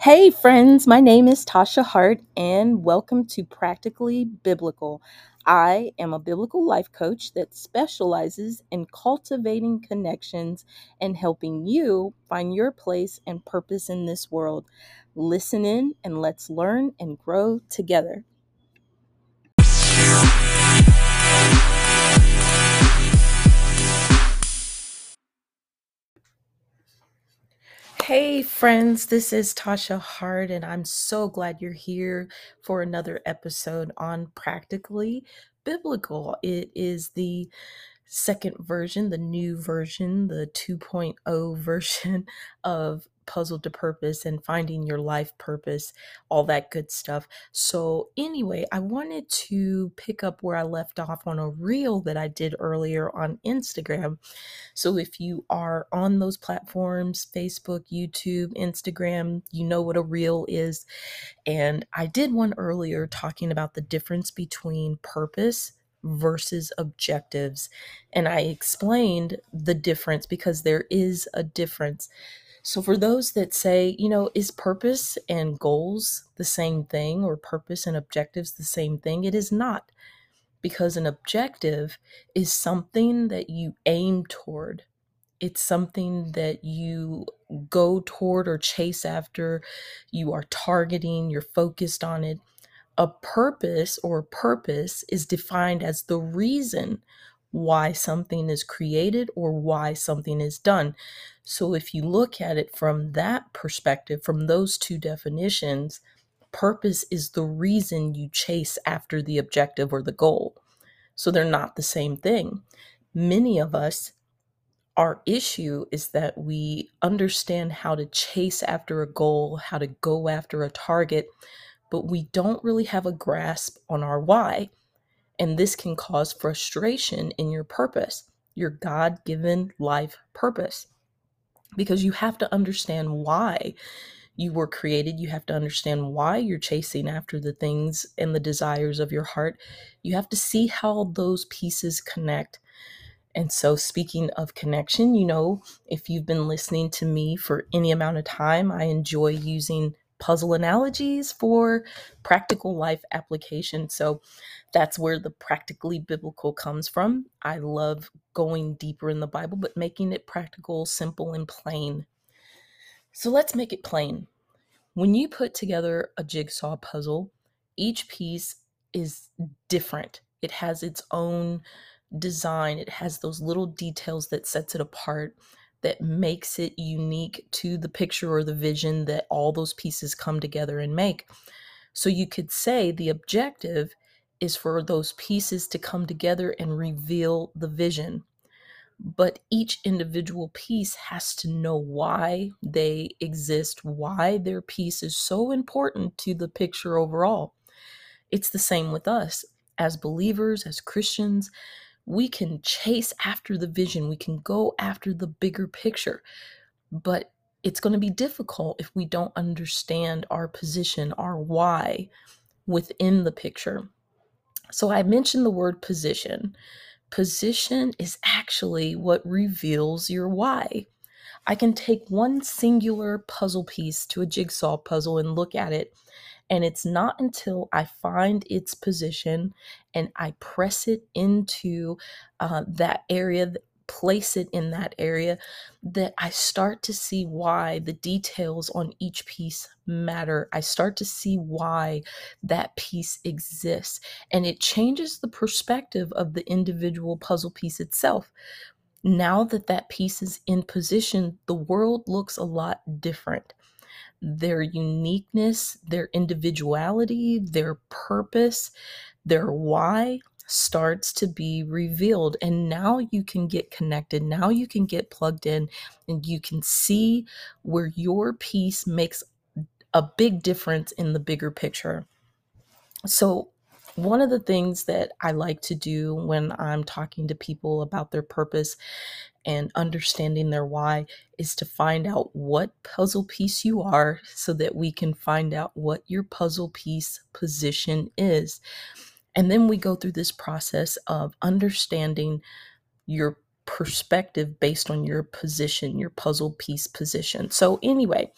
Hey, friends, my name is Tasha Hart, and welcome to Practically Biblical. I am a biblical life coach that specializes in cultivating connections and helping you find your place and purpose in this world. Listen in and let's learn and grow together. Hey, friends, this is Tasha Hart, and I'm so glad you're here for another episode on Practically Biblical. It is the second version, the new version, the 2.0 version of Puzzle to Purpose and finding your life purpose, all that good stuff. So, anyway, I wanted to pick up where I left off on a reel that I did earlier on Instagram. So, if you are on those platforms Facebook, YouTube, Instagram you know what a reel is. And I did one earlier talking about the difference between purpose versus objectives. And I explained the difference because there is a difference. So, for those that say, you know, is purpose and goals the same thing or purpose and objectives the same thing? It is not because an objective is something that you aim toward. It's something that you go toward or chase after, you are targeting, you're focused on it. A purpose or purpose is defined as the reason why something is created or why something is done. So if you look at it from that perspective, from those two definitions, purpose is the reason you chase after the objective or the goal. So they're not the same thing. Many of us, our issue is that we understand how to chase after a goal, how to go after a target, but we don't really have a grasp on our why. And this can cause frustration in your purpose, your God given life purpose, because you have to understand why you were created. You have to understand why you're chasing after the things and the desires of your heart. You have to see how those pieces connect. And so, speaking of connection, you know, if you've been listening to me for any amount of time, I enjoy using puzzle analogies for practical life application. So that's where the practically biblical comes from. I love going deeper in the Bible, but making it practical, simple, and plain. So let's make it plain. When you put together a jigsaw puzzle, each piece is different. It has its own design. It has those little details that sets it apart that makes it unique to the picture or the vision that all those pieces come together and make. So you could say the objective is for those pieces to come together and reveal the vision. But each individual piece has to know why they exist, why their piece is so important to the picture overall. It's the same with us as believers, as Christians we can chase after the vision, we can go after the bigger picture, but it's going to be difficult if we don't understand our position, our why within the picture. So I mentioned the word position. Position is actually what reveals your why. I can take one singular puzzle piece to a jigsaw puzzle and look at it and it's not until I find its position and I press it into uh, that area, place it in that area, that I start to see why the details on each piece matter. I start to see why that piece exists. And it changes the perspective of the individual puzzle piece itself now that that piece is in position, the world looks a lot different their uniqueness, their individuality, their purpose, their why starts to be revealed. And now you can get connected. Now you can get plugged in and you can see where your piece makes a big difference in the bigger picture. So, one of the things that I like to do when I'm talking to people about their purpose and understanding their why is to find out what puzzle piece you are so that we can find out what your puzzle piece position is. And then we go through this process of understanding your perspective based on your position, your puzzle piece position. So, anyway,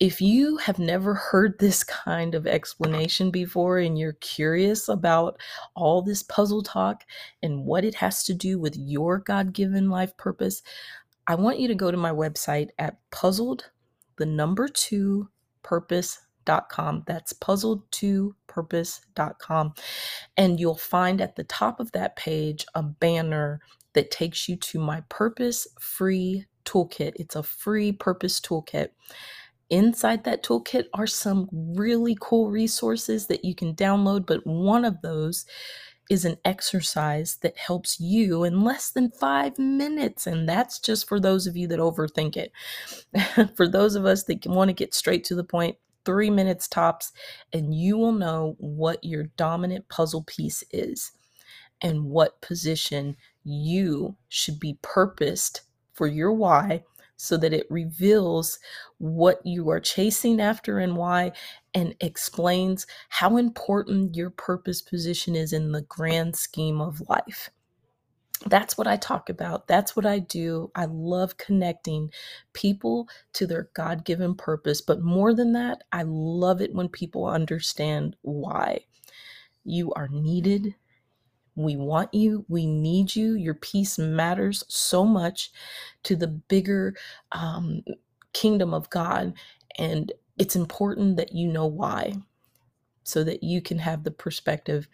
if you have never heard this kind of explanation before and you're curious about all this puzzle talk and what it has to do with your God given life purpose, I want you to go to my website at puzzled, the number two purpose.com. That's puzzled2purpose.com. And you'll find at the top of that page a banner that takes you to my purpose free toolkit. It's a free purpose toolkit. Inside that toolkit are some really cool resources that you can download, but one of those is an exercise that helps you in less than five minutes. And that's just for those of you that overthink it. for those of us that want to get straight to the point, three minutes tops, and you will know what your dominant puzzle piece is and what position you should be purposed for your why so that it reveals what you are chasing after and why and explains how important your purpose position is in the grand scheme of life. That's what I talk about. That's what I do. I love connecting people to their God given purpose. But more than that, I love it when people understand why. You are needed, we want you. We need you. Your piece matters so much to the bigger um, kingdom of God. And it's important that you know why so that you can have the perspective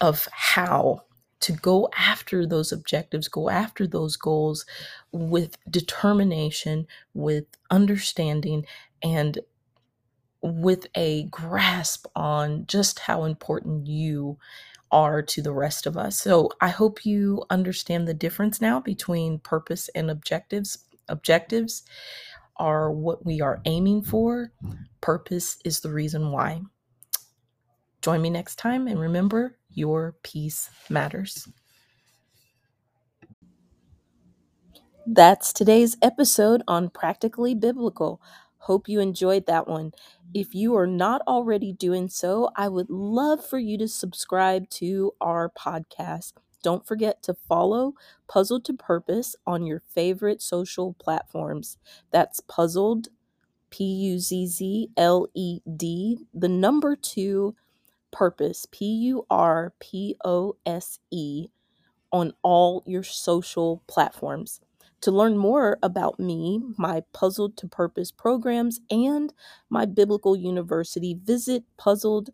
of how to go after those objectives, go after those goals with determination, with understanding, and with a grasp on just how important you are to the rest of us. So I hope you understand the difference now between purpose and objectives. Objectives are what we are aiming for, purpose is the reason why. Join me next time and remember your piece matters. That's today's episode on Practically Biblical. Hope you enjoyed that one. If you are not already doing so, I would love for you to subscribe to our podcast. Don't forget to follow Puzzled to Purpose on your favorite social platforms. That's Puzzled, P U Z Z L E D, the number two, Purpose, P U R P O S E, on all your social platforms. To learn more about me, my Puzzled to Purpose programs, and my biblical university, visit puzzled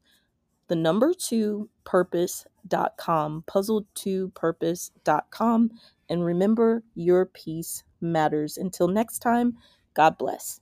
the number two purpose.com, puzzled2purpose.com. And remember, your piece matters. Until next time, God bless.